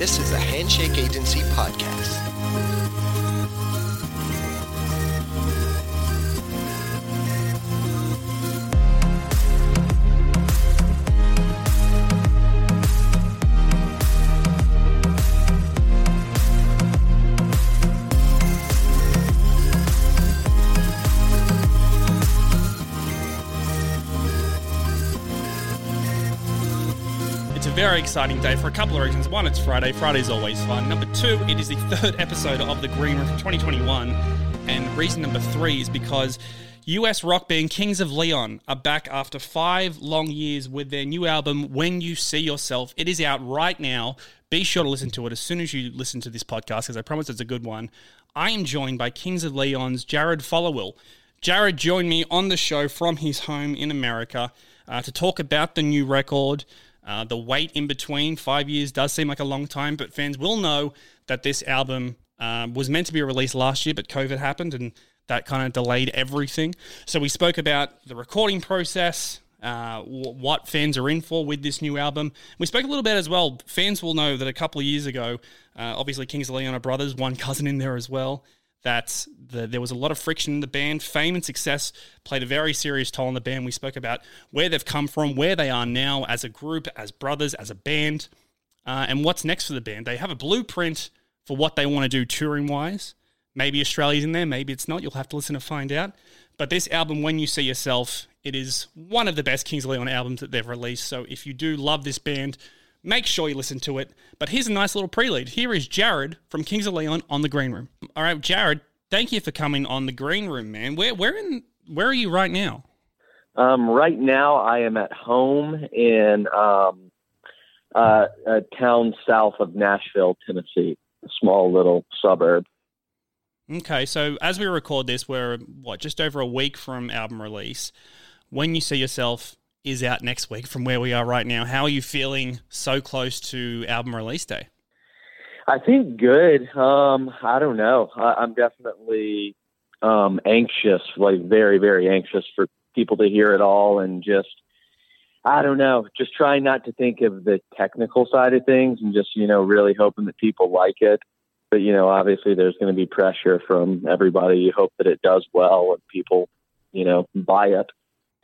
This is the Handshake Agency Podcast. Very exciting day for a couple of reasons. One, it's Friday. Friday's always fun. Number two, it is the third episode of The Green Room for 2021. And reason number three is because US rock band Kings of Leon are back after five long years with their new album, When You See Yourself. It is out right now. Be sure to listen to it as soon as you listen to this podcast, because I promise it's a good one. I am joined by Kings of Leon's Jared Followill. Jared joined me on the show from his home in America uh, to talk about the new record. Uh, the wait in between five years does seem like a long time, but fans will know that this album um, was meant to be released last year, but COVID happened and that kind of delayed everything. So we spoke about the recording process, uh, what fans are in for with this new album. We spoke a little bit as well. Fans will know that a couple of years ago, uh, obviously Kings of Leon are brothers, one cousin in there as well that the, there was a lot of friction in the band. Fame and success played a very serious toll on the band. We spoke about where they've come from, where they are now as a group, as brothers, as a band, uh, and what's next for the band. They have a blueprint for what they want to do touring wise. Maybe Australia's in there, maybe it's not. You'll have to listen to find out. But this album, When You See Yourself, it is one of the best Kings of Leon albums that they've released. So if you do love this band, make sure you listen to it. But here's a nice little prelude. Here is Jared from Kings of Leon on the Green Room. All right, Jared, thank you for coming on the Green Room, man. Where where in where are you right now? Um, right now, I am at home in um, uh, a town south of Nashville, Tennessee, a small little suburb. Okay, so as we record this, we're what just over a week from album release. When you see yourself is out next week from where we are right now. How are you feeling so close to album release day? I think good. Um, I don't know. I, I'm definitely um, anxious, like very, very anxious for people to hear it all, and just I don't know, just trying not to think of the technical side of things, and just you know really hoping that people like it. But you know, obviously, there's going to be pressure from everybody. You hope that it does well and people, you know, buy it.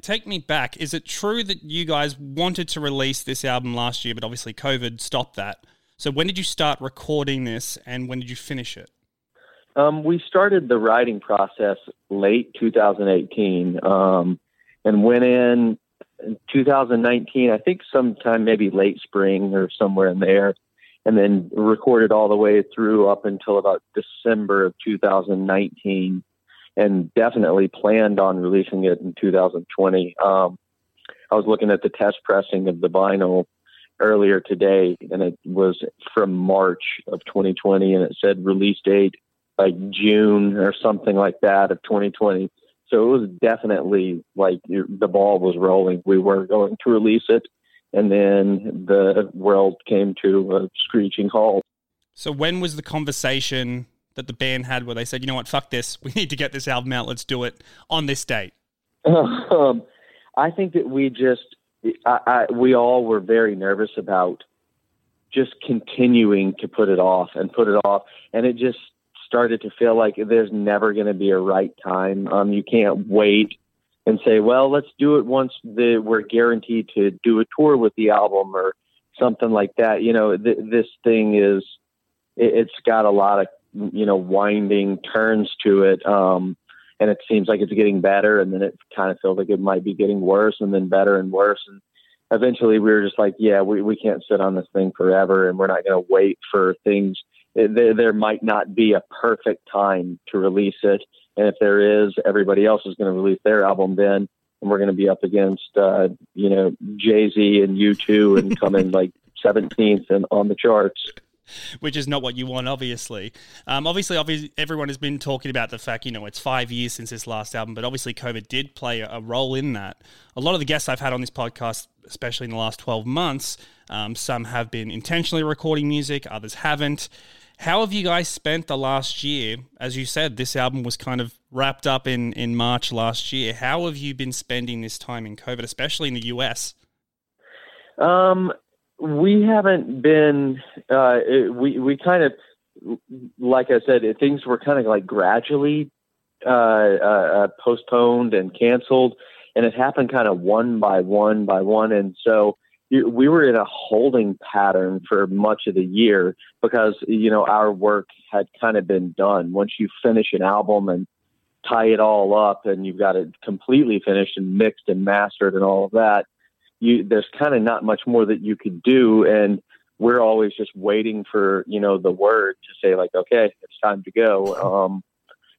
Take me back. Is it true that you guys wanted to release this album last year, but obviously COVID stopped that? So when did you start recording this, and when did you finish it? Um, we started the writing process late 2018 um, and went in, in 2019, I think sometime maybe late spring or somewhere in there, and then recorded all the way through up until about December of 2019 and definitely planned on releasing it in 2020. Um, I was looking at the test pressing of the vinyl earlier today, and it was from March of 2020, and it said release date like June or something like that of 2020. So it was definitely like the ball was rolling. We were going to release it, and then the world came to a screeching halt. So when was the conversation that the band had where they said, you know what, fuck this, we need to get this album out, let's do it on this date? Um, I think that we just, I, I, we all were very nervous about just continuing to put it off and put it off. And it just started to feel like there's never going to be a right time. Um, you can't wait and say, well, let's do it once the, we're guaranteed to do a tour with the album or something like that. You know, th- this thing is, it, it's got a lot of you know winding turns to it um and it seems like it's getting better and then it kind of feels like it might be getting worse and then better and worse and eventually we were just like yeah we, we can't sit on this thing forever and we're not going to wait for things. There, there might not be a perfect time to release it and if there is everybody else is going to release their album then and we're going to be up against uh you know jay-z and u2 and come in like 17th and on the charts which is not what you want, obviously. Um, obviously, obviously, everyone has been talking about the fact, you know, it's five years since this last album, but obviously, COVID did play a role in that. A lot of the guests I've had on this podcast, especially in the last 12 months, um, some have been intentionally recording music, others haven't. How have you guys spent the last year? As you said, this album was kind of wrapped up in, in March last year. How have you been spending this time in COVID, especially in the US? Um, we haven't been. Uh, we we kind of, like I said, things were kind of like gradually uh, uh, uh, postponed and canceled, and it happened kind of one by one by one, and so we were in a holding pattern for much of the year because you know our work had kind of been done. Once you finish an album and tie it all up, and you've got it completely finished and mixed and mastered and all of that, you there's kind of not much more that you could do, and we're always just waiting for you know the word to say like, okay, it's time to go. Um,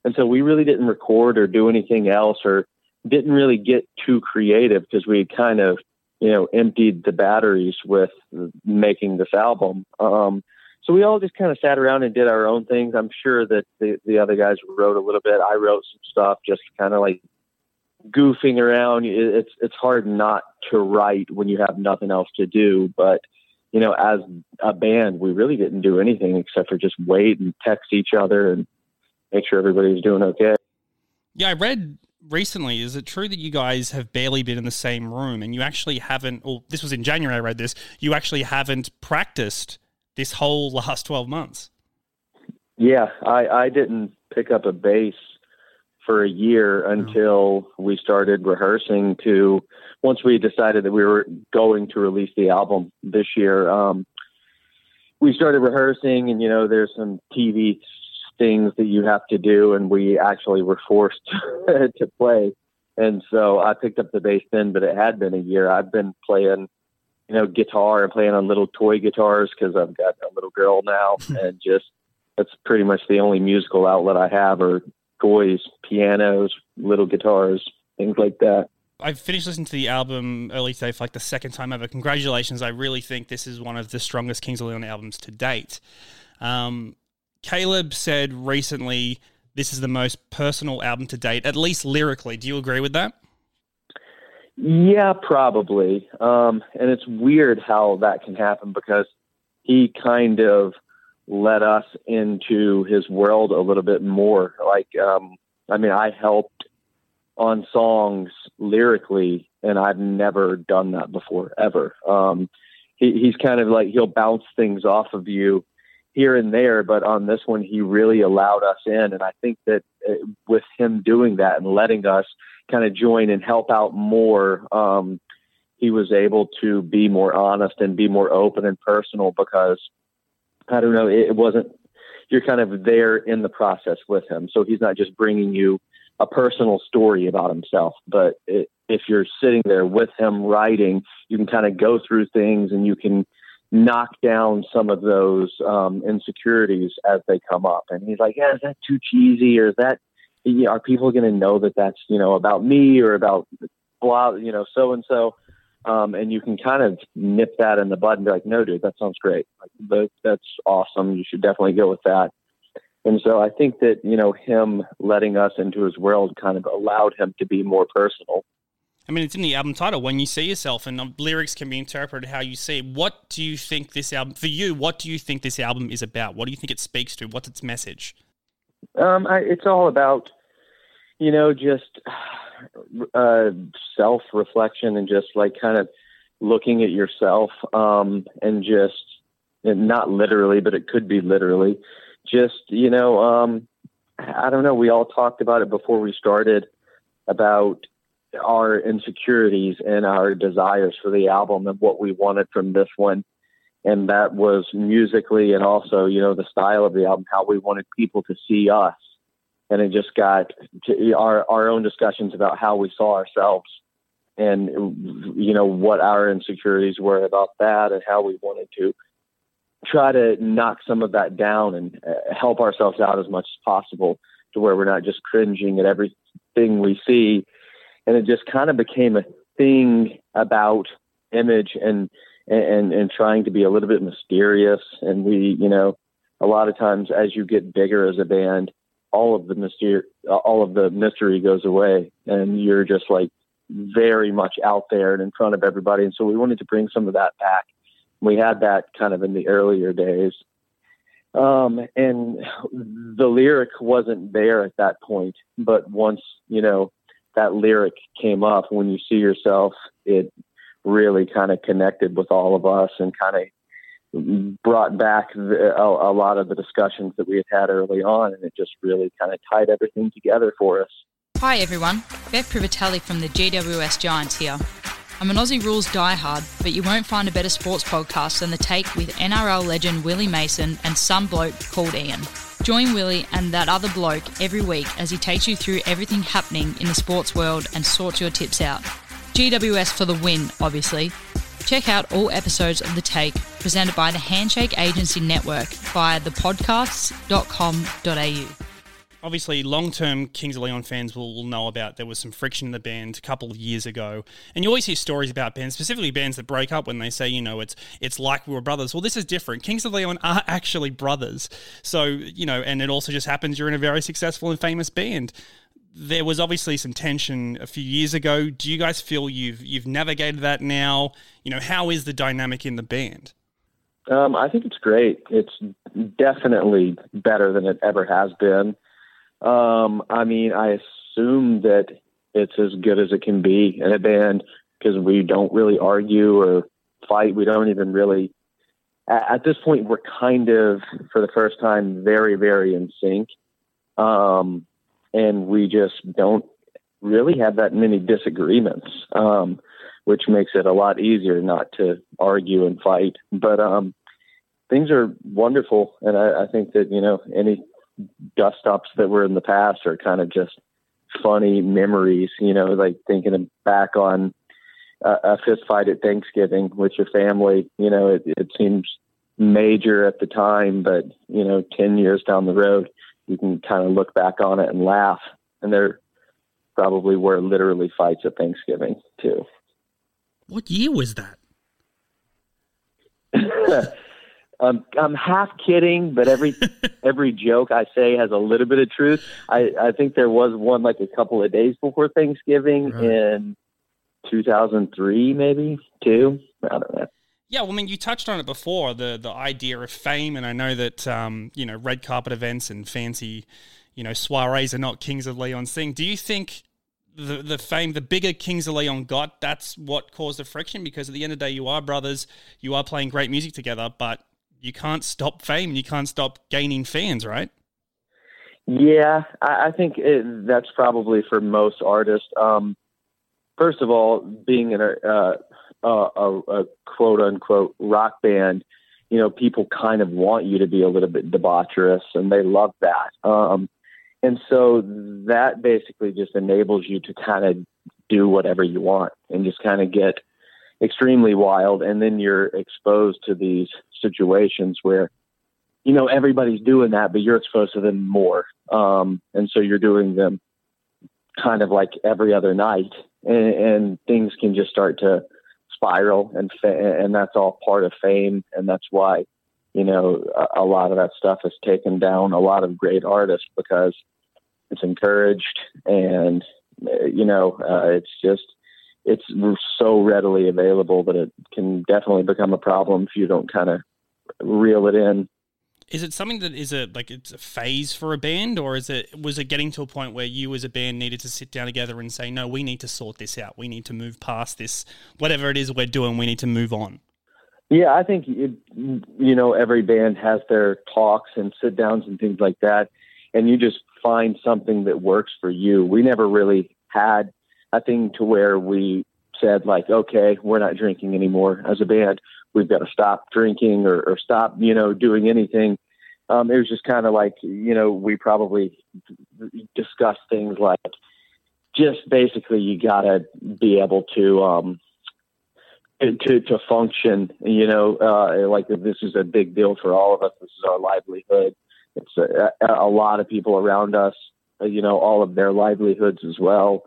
and so we really didn't record or do anything else, or didn't really get too creative because we kind of you know, emptied the batteries with making this album. Um, so we all just kind of sat around and did our own things. I'm sure that the, the other guys wrote a little bit. I wrote some stuff, just kind of like goofing around. It's it's hard not to write when you have nothing else to do. But you know, as a band, we really didn't do anything except for just wait and text each other and make sure everybody's doing okay. Yeah, I read recently, is it true that you guys have barely been in the same room and you actually haven't, or this was in January, I read this, you actually haven't practiced this whole last 12 months? Yeah, I, I didn't pick up a bass for a year until we started rehearsing to once we decided that we were going to release the album this year um, we started rehearsing and you know there's some tv things that you have to do, and we actually were forced to play. And so I picked up the bass then, but it had been a year. I've been playing, you know, guitar and playing on little toy guitars because I've got a little girl now, and just that's pretty much the only musical outlet I have are toys, pianos, little guitars, things like that. I finished listening to the album early today for like the second time ever. Congratulations! I really think this is one of the strongest Kings of Leon albums to date. Um, Caleb said recently this is the most personal album to date, at least lyrically. Do you agree with that? Yeah, probably. Um, and it's weird how that can happen because he kind of let us into his world a little bit more. Like, um, I mean, I helped on songs lyrically, and I've never done that before, ever. Um, he, he's kind of like he'll bounce things off of you here and there, but on this one, he really allowed us in. And I think that uh, with him doing that and letting us kind of join and help out more, um, he was able to be more honest and be more open and personal because I don't know, it, wasn't, you're kind of there in the process with him. So he's not just bringing you a personal story about himself, but it, if you're sitting there with him writing, you can kind of go through things and you can knock down some of those um, insecurities as they come up. And he's like, "Yeah, is that too cheesy, or is that are people going to know that that's you know about me or about blah, you know, so and so?" And you can kind of nip that in the bud and be like, "No, dude, that sounds great. Like, that's awesome. You should definitely go with that." And so I think that you know him letting us into his world kind of allowed him to be more personal. I mean, it's in the album title, When You See Yourself, and um, lyrics can be interpreted how you see. What do you think this album, for you, what do you think this album is about? What do you think it speaks to? What's its message? Um, I, it's all about, you know, just uh, self reflection and just like kind of looking at yourself um, and just, and not literally, but it could be literally, just, you know, um, I don't know. We all talked about it before we started about our insecurities and our desires for the album and what we wanted from this one. And that was musically and also, you know, the style of the album, how we wanted people to see us. And it just got our, our own discussions about how we saw ourselves and, you know, what our insecurities were about that and how we wanted to try to knock some of that down and uh, help ourselves out as much as possible to where we're not just cringing at everything we see. And it just kind of became a thing about image and and and trying to be a little bit mysterious. And we you know a lot of times as you get bigger as a band all of the mystery all of the mystery goes away and you're just like very much out there and in front of everybody. And so we wanted to bring some of that back. We had that kind of in the earlier days. Um, and the lyric wasn't there at that point but once you know that lyric came up when you see yourself it really kind of connected with all of us and kind of brought back the, a, a lot of the discussions that we had had early on, and it just really kind of tied everything together for us. Hi everyone, Bev Privatelli from the GWS Giants here. I'm an Aussie Rules diehard, but you won't find a better sports podcast than The Take with NRL legend Willie Mason and some bloke called Ian. Join Willie and that other bloke every week as he takes you through everything happening in the sports world and sorts your tips out. GWS for the win, obviously. Check out all episodes of The Take presented by the Handshake Agency Network via thepodcasts.com.au obviously long-term Kings of Leon fans will, will know about there was some friction in the band a couple of years ago, and you always hear stories about bands, specifically bands that break up when they say, you know, it's it's like we were brothers. Well, this is different. Kings of Leon are actually brothers, so you know, and it also just happens you're in a very successful and famous band. There was obviously some tension a few years ago. Do you guys feel you've you've navigated that now? You know, how is the dynamic in the band? Um, I think it's great. It's definitely better than it ever has been. Um, I mean, I assume that it's as good as it can be in a band because we don't really argue or fight. We don't even really. At, this point, we're kind of, for the first time, very, very in sync, um, and we just don't really have that many disagreements, um, which makes it a lot easier not to argue and fight. But um, things are wonderful, and I, I think that you know any dust ups that were in the past are kind of just funny memories, you know, like thinking back on a, fist fight at Thanksgiving with your family. You know, it, it seems major at the time, but, you know, 10 years down the road, you can kind of look back on it and laugh. And there probably were literally fights at Thanksgiving, too. What year was that? Um, I'm half kidding, but every every joke I say has a little bit of truth. I, I think there was one like a couple of days before Thanksgiving right. in 2003, maybe two. I don't know. Yeah, well, I mean, you touched on it before the the idea of fame, and I know that um, you know red carpet events and fancy, you know, soirees are not Kings of Leon's thing. Do you think the the fame, the bigger Kings of Leon got, that's what caused the friction? Because at the end of the day, you are brothers, you are playing great music together, but you can't stop fame. You can't stop gaining fans, right? Yeah, I, I think it, that's probably for most artists. Um, first of all, being in a, a, a quote unquote rock band, you know, people kind of want you to be a little bit debaucherous, and they love that. Um, and so that basically just enables you to kind of do whatever you want and just kind of get extremely wild. And then you're exposed to these situations where, you know, everybody's doing that, but you're exposed to them more. Um, and so you're doing them kind of like every other night and, and things can just start to spiral and, and that's all part of fame. And that's why, you know, a, a lot of that stuff has taken down a lot of great artists because it's encouraged and, you know, uh, it's just, it's so readily available that it can definitely become a problem if you don't kind of reel it in. Is it something that is a like it's a phase for a band, or is it was it getting to a point where you as a band needed to sit down together and say, no, we need to sort this out. We need to move past this, whatever it is we're doing. We need to move on. Yeah, I think it, you know every band has their talks and sit downs and things like that, and you just find something that works for you. We never really had a thing to where we said like, okay, we're not drinking anymore as a band. We've got to stop drinking or, or stop, you know, doing anything. Um, it was just kind of like, you know, we probably discussed things like just basically you got to be able to, um, to, to function, you know, uh, like this is a big deal for all of us. This is our livelihood. It's a, a lot of people around us, you know, all of their livelihoods as well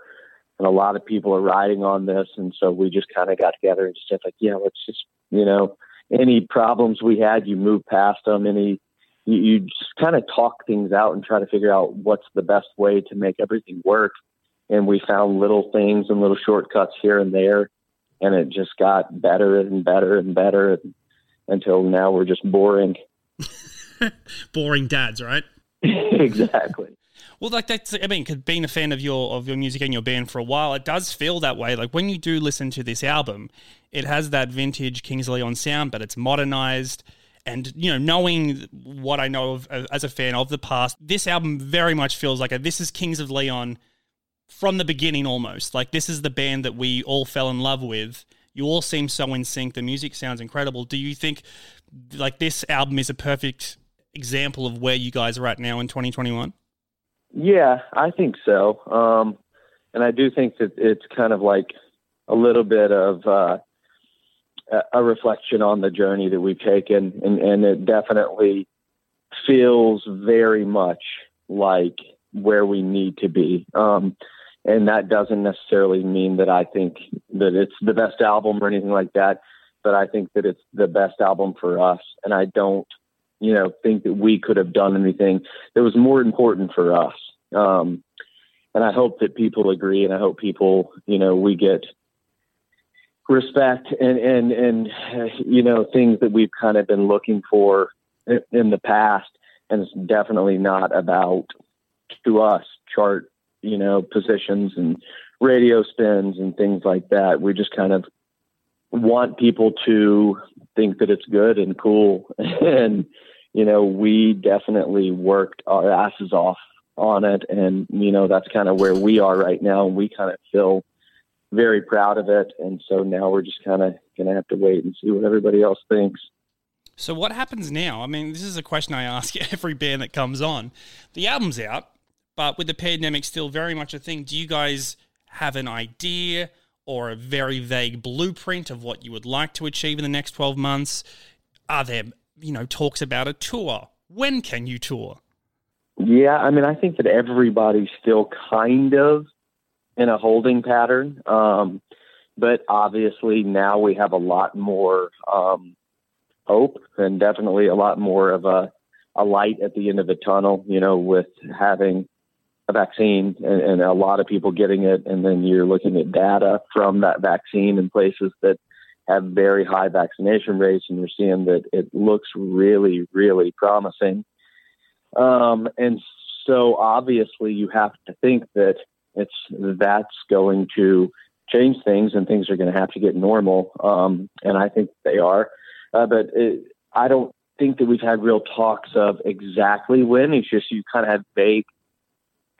and a lot of people are riding on this. And so we just kind of got together and just said, like, yeah, let's just, you know, any problems we had, you move past them. Any, you, you just kind of talk things out and try to figure out what's the best way to make everything work. And we found little things and little shortcuts here and there. And it just got better and better and better and, until now we're just boring. boring dads, right? exactly. Well, like that's I mean, being a fan of your of your music and your band for a while, it does feel that way. Like when you do listen to this album, it has that vintage Kings of Leon sound, but it's modernized. And you know, knowing what I know of uh, as a fan of the past, this album very much feels like a this is Kings of Leon from the beginning almost. Like this is the band that we all fell in love with. You all seem so in sync. The music sounds incredible. Do you think like this album is a perfect example of where you guys are at now in 2021? Yeah, I think so. Um, and I do think that it's kind of like a little bit of uh, a reflection on the journey that we've taken, and, and it definitely feels very much like where we need to be. Um, and that doesn't necessarily mean that I think that it's the best album or anything like that, but I think that it's the best album for us. And I don't, you know, think that we could have done anything that was more important for us. Um, and I hope that people agree, and I hope people, you know, we get respect and and and you know things that we've kind of been looking for in the past, and it's definitely not about to us chart, you know, positions and radio spins and things like that. We just kind of want people to think that it's good and cool and you know we definitely worked our asses off on it. And, you know, that's kind of where we are right now. And we kind of feel very proud of it. And so now we're just kind of going to have to wait and see what everybody else thinks. So what happens now? I mean, this is a question I ask every band that comes on. The album's out, but with the pandemic still very much a thing, do you guys have an idea or a very vague blueprint of what you would like to achieve in the next 12 months? Are there, you know, talks about a tour? When can you tour? Yeah, I mean, I think that everybody's still kind of in a holding pattern. Um, but obviously now we have a lot more um, hope and definitely a lot more of a, a light at the end of the tunnel, you know, with having a vaccine and, and a lot of people getting it. And then you're looking at data from that vaccine in places that have very high vaccination rates and you're seeing that it looks really, really promising. Um, and so obviously you have to think that it's that's going to change things and things are going to have to get normal. Um, and I think they are. Uh, but it, I don't think that we've had real talks of exactly when. It's just you kind of have vague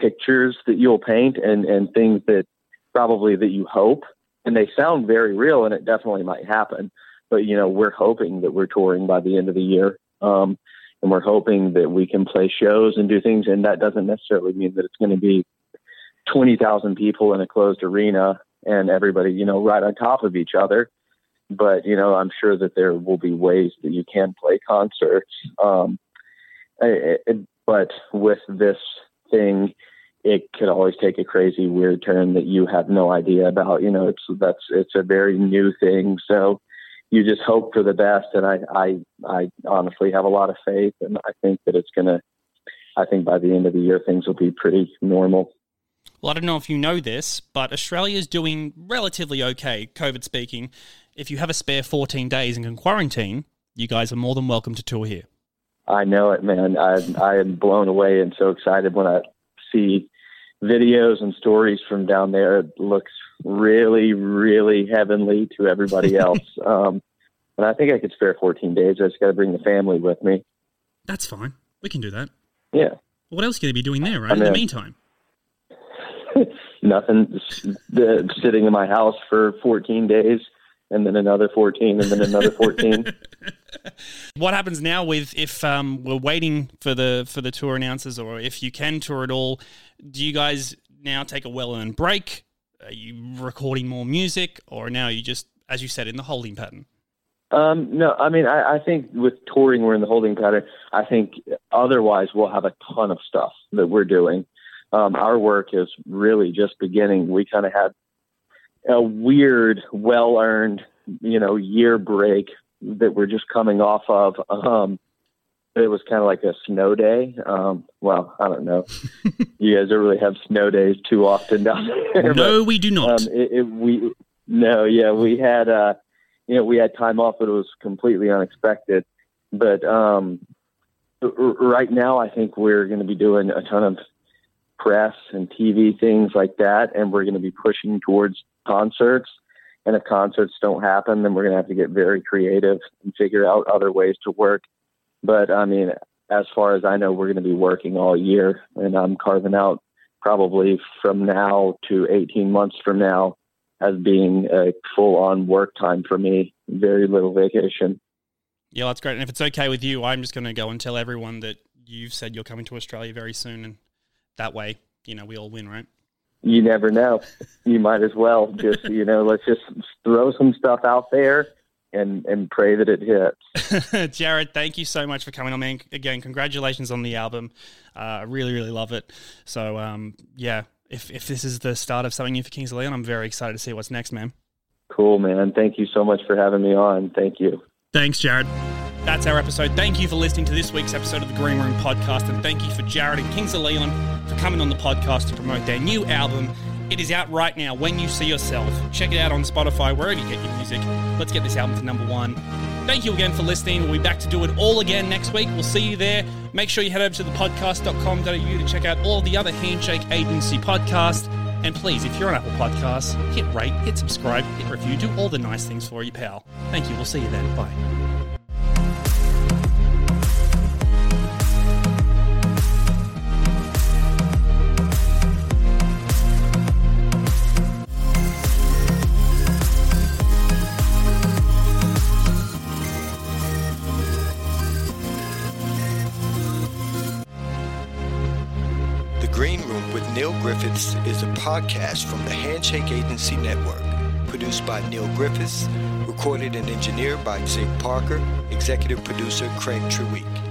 pictures that you'll paint and, and things that probably that you hope. And they sound very real and it definitely might happen. But, you know, we're hoping that we're touring by the end of the year. Um, and we're hoping that we can play shows and do things. And that doesn't necessarily mean that it's going to be 20,000 people in a closed arena and everybody, you know, right on top of each other. But, you know, I'm sure that there will be ways that you can play concerts. Um, it, it, but with this thing, it could always take a crazy, weird turn that you have no idea about. You know, it's that's it's a very new thing. So you just hope for the best. And I, I, I honestly have a lot of faith, and I think that it's going to. I think by the end of the year, things will be pretty normal. Well, I don't know if you know this, but Australia is doing relatively okay, COVID speaking. If you have a spare 14 days and can quarantine, you guys are more than welcome to tour here. I know it, man. I I am blown away and so excited when I see videos and stories from down there. It looks really, really heavenly to everybody else. um, and I think I could spare 14 days. I just got to bring the family with me. That's fine. We can do that. Yeah. What else are you going to be doing there, right? in the meantime? Nothing. sitting in my house for 14 days and then another 14 and then another 14 what happens now with if um, we're waiting for the for the tour announcers or if you can tour at all do you guys now take a well-earned break are you recording more music or now you just as you said in the holding pattern um, no, I mean, I, I think with touring, we're in the holding pattern. I think otherwise, we'll have a ton of stuff that we're doing. Um, our work is really just beginning. We kind of had a weird, well earned, you know, year break that we're just coming off of. Um, it was kind of like a snow day. Um, well, I don't know. you guys don't really have snow days too often down there. No, but, we do not. Um, it, it, we no, yeah, we had uh, you know, we had time off, but it was completely unexpected. But um, right now, I think we're going to be doing a ton of press and TV things like that, and we're going to be pushing towards concerts. And if concerts don't happen, then we're going to have to get very creative and figure out other ways to work. But I mean, as far as I know, we're going to be working all year, and I'm carving out probably from now to 18 months from now as being a full on work time for me, very little vacation. Yeah, that's great. And if it's okay with you, I'm just going to go and tell everyone that you've said you're coming to Australia very soon, and that way, you know, we all win, right? You never know. you might as well just, you know, let's just throw some stuff out there and and pray that it hits. Jared, thank you so much for coming on, man. Again, congratulations on the album. Uh, I really, really love it. So, um, yeah, if if this is the start of something new for Kings of Leon, I'm very excited to see what's next, man. Cool, man. Thank you so much for having me on. Thank you. Thanks, Jared. That's our episode. Thank you for listening to this week's episode of the Green Room podcast, and thank you for Jared and Kings of Leon for coming on the podcast to promote their new album. It is out right now, When You See Yourself. Check it out on Spotify, wherever you get your music. Let's get this album to number one. Thank you again for listening. We'll be back to do it all again next week. We'll see you there. Make sure you head over to thepodcast.com.au to check out all the other Handshake Agency podcasts. And please, if you're on Apple Podcasts, hit rate, hit subscribe, hit review, do all the nice things for you, pal. Thank you. We'll see you then. Bye. Griffiths is a podcast from the Handshake Agency Network. Produced by Neil Griffiths, recorded and engineered by Zig Parker, executive producer Craig Treweek.